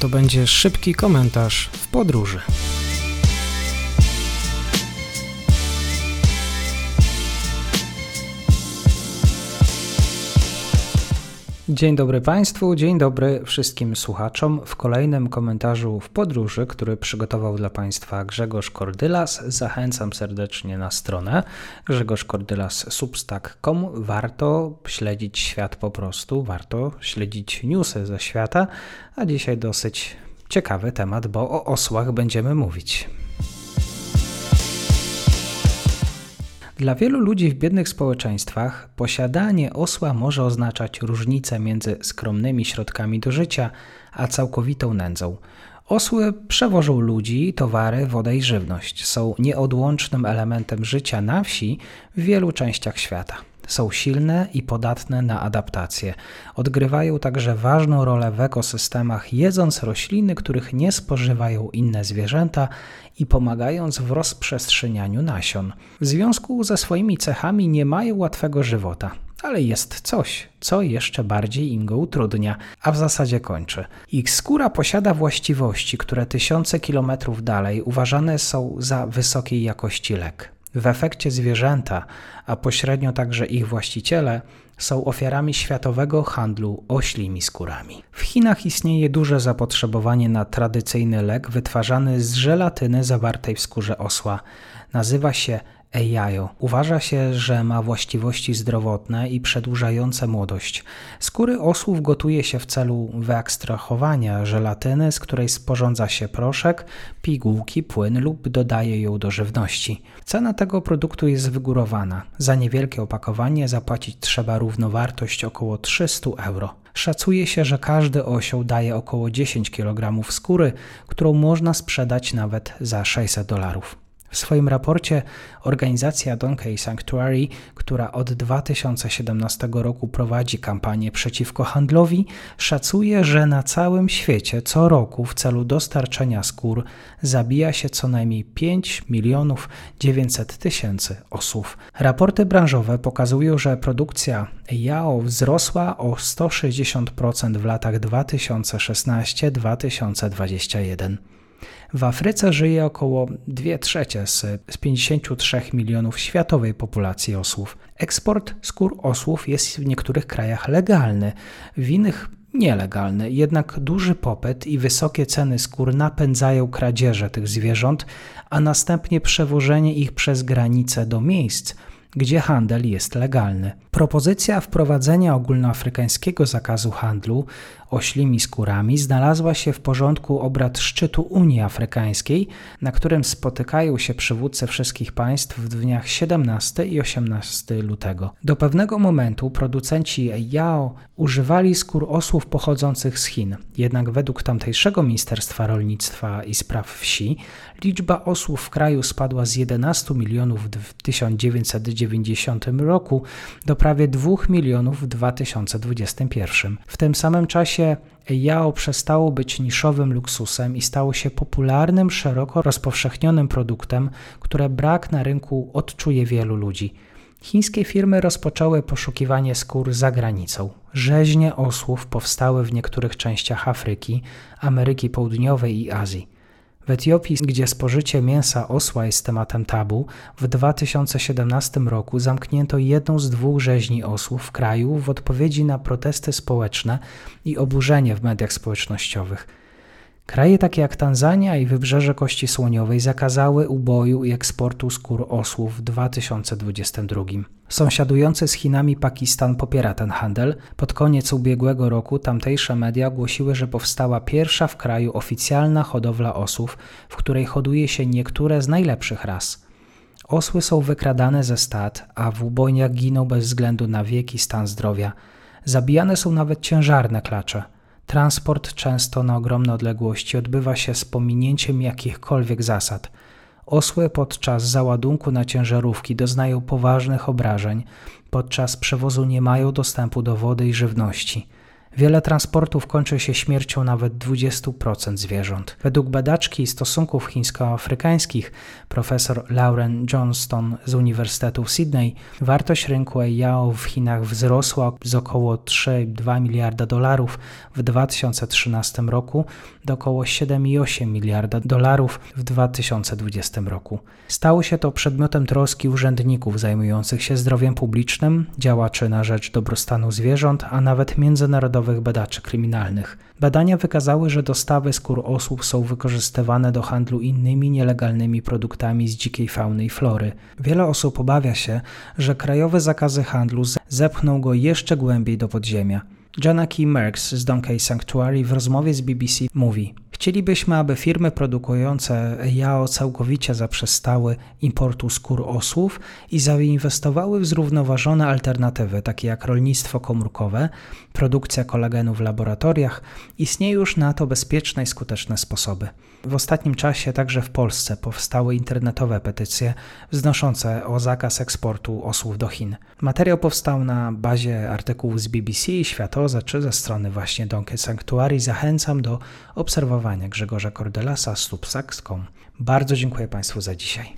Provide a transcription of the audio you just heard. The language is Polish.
To będzie szybki komentarz w podróży. Dzień dobry Państwu, dzień dobry wszystkim słuchaczom. W kolejnym komentarzu w podróży, który przygotował dla Państwa Grzegorz Kordylas, zachęcam serdecznie na stronę grzegorzkordylas.substack.com. Warto śledzić świat po prostu, warto śledzić newsy ze świata, a dzisiaj dosyć ciekawy temat, bo o osłach będziemy mówić. Dla wielu ludzi w biednych społeczeństwach posiadanie osła może oznaczać różnicę między skromnymi środkami do życia a całkowitą nędzą. Osły przewożą ludzi, towary, wodę i żywność. Są nieodłącznym elementem życia na wsi w wielu częściach świata. Są silne i podatne na adaptację. Odgrywają także ważną rolę w ekosystemach, jedząc rośliny, których nie spożywają inne zwierzęta i pomagając w rozprzestrzenianiu nasion. W związku ze swoimi cechami nie mają łatwego żywota. Ale jest coś, co jeszcze bardziej im go utrudnia, a w zasadzie kończy. Ich skóra posiada właściwości, które tysiące kilometrów dalej uważane są za wysokiej jakości lek. W efekcie zwierzęta, a pośrednio także ich właściciele, są ofiarami światowego handlu oślimi skórami. W Chinach istnieje duże zapotrzebowanie na tradycyjny lek wytwarzany z żelatyny zawartej w skórze osła. Nazywa się Ejajo. Uważa się, że ma właściwości zdrowotne i przedłużające młodość. Skóry osłów gotuje się w celu wyekstrahowania żelatyny, z której sporządza się proszek, pigułki, płyn lub dodaje ją do żywności. Cena tego produktu jest wygórowana. Za niewielkie opakowanie zapłacić trzeba równowartość około 300 euro. Szacuje się, że każdy osioł daje około 10 kg skóry, którą można sprzedać nawet za 600 dolarów. W swoim raporcie organizacja Donkey Sanctuary, która od 2017 roku prowadzi kampanię przeciwko handlowi, szacuje, że na całym świecie co roku w celu dostarczenia skór zabija się co najmniej 5 milionów 900 tysięcy osób. Raporty branżowe pokazują, że produkcja JAO wzrosła o 160% w latach 2016-2021. W Afryce żyje około 2 trzecie z, z 53 milionów światowej populacji osłów. Eksport skór osłów jest w niektórych krajach legalny, w innych nielegalny, jednak duży popyt i wysokie ceny skór napędzają kradzieże tych zwierząt, a następnie przewożenie ich przez granice do miejsc, gdzie handel jest legalny. Propozycja wprowadzenia ogólnoafrykańskiego zakazu handlu oślimi skórami znalazła się w porządku obrad szczytu Unii Afrykańskiej, na którym spotykają się przywódcy wszystkich państw w dniach 17 i 18 lutego. Do pewnego momentu producenci Yao używali skór osłów pochodzących z Chin, jednak według tamtejszego Ministerstwa Rolnictwa i Spraw Wsi liczba osłów w kraju spadła z 11 milionów w 1990 roku do prawie 2 milionów w 2021. W tym samym czasie Yao przestało być niszowym luksusem i stało się popularnym, szeroko rozpowszechnionym produktem, które brak na rynku odczuje wielu ludzi. Chińskie firmy rozpoczęły poszukiwanie skór za granicą. Rzeźnie osłów powstały w niektórych częściach Afryki, Ameryki Południowej i Azji. W Etiopii, gdzie spożycie mięsa osła jest tematem tabu, w 2017 roku zamknięto jedną z dwóch rzeźni osłów w kraju w odpowiedzi na protesty społeczne i oburzenie w mediach społecznościowych. Kraje takie jak Tanzania i Wybrzeże Kości Słoniowej zakazały uboju i eksportu skór osłów w 2022. Sąsiadujący z Chinami Pakistan popiera ten handel. Pod koniec ubiegłego roku tamtejsze media ogłosiły, że powstała pierwsza w kraju oficjalna hodowla osłów, w której hoduje się niektóre z najlepszych ras. Osły są wykradane ze stad, a w ubojniach giną bez względu na wiek i stan zdrowia. Zabijane są nawet ciężarne klacze – Transport często na ogromne odległości odbywa się z pominięciem jakichkolwiek zasad. Osły podczas załadunku na ciężarówki doznają poważnych obrażeń, podczas przewozu nie mają dostępu do wody i żywności. Wiele transportów kończy się śmiercią nawet 20% zwierząt. Według badaczki stosunków chińsko-afrykańskich profesor Lauren Johnston z Uniwersytetu w Sydney, wartość rynku EIAO w Chinach wzrosła z około 3,2 miliarda dolarów w 2013 roku do około 7,8 miliarda dolarów w 2020 roku. Stało się to przedmiotem troski urzędników zajmujących się zdrowiem publicznym, działaczy na rzecz dobrostanu zwierząt, a nawet międzynarodowych badaczy kryminalnych. Badania wykazały, że dostawy skór osób są wykorzystywane do handlu innymi nielegalnymi produktami z dzikiej fauny i flory. Wiele osób obawia się, że krajowe zakazy handlu zepchną go jeszcze głębiej do podziemia. Janaki Merks z Donkey Sanctuary w rozmowie z BBC mówi: Chcielibyśmy, aby firmy produkujące jao całkowicie zaprzestały importu skór osłów i zainwestowały w zrównoważone alternatywy, takie jak rolnictwo komórkowe, produkcja kolagenu w laboratoriach. Istnieją już na to bezpieczne i skuteczne sposoby. W ostatnim czasie także w Polsce powstały internetowe petycje wznoszące o zakaz eksportu osłów do Chin. Materiał powstał na bazie artykułów z BBC Światoza czy ze strony właśnie Donkey Sanctuary. Zachęcam do obserwowania Grzegorza Kordelasa z Subsax.com. Bardzo dziękuję Państwu za dzisiaj.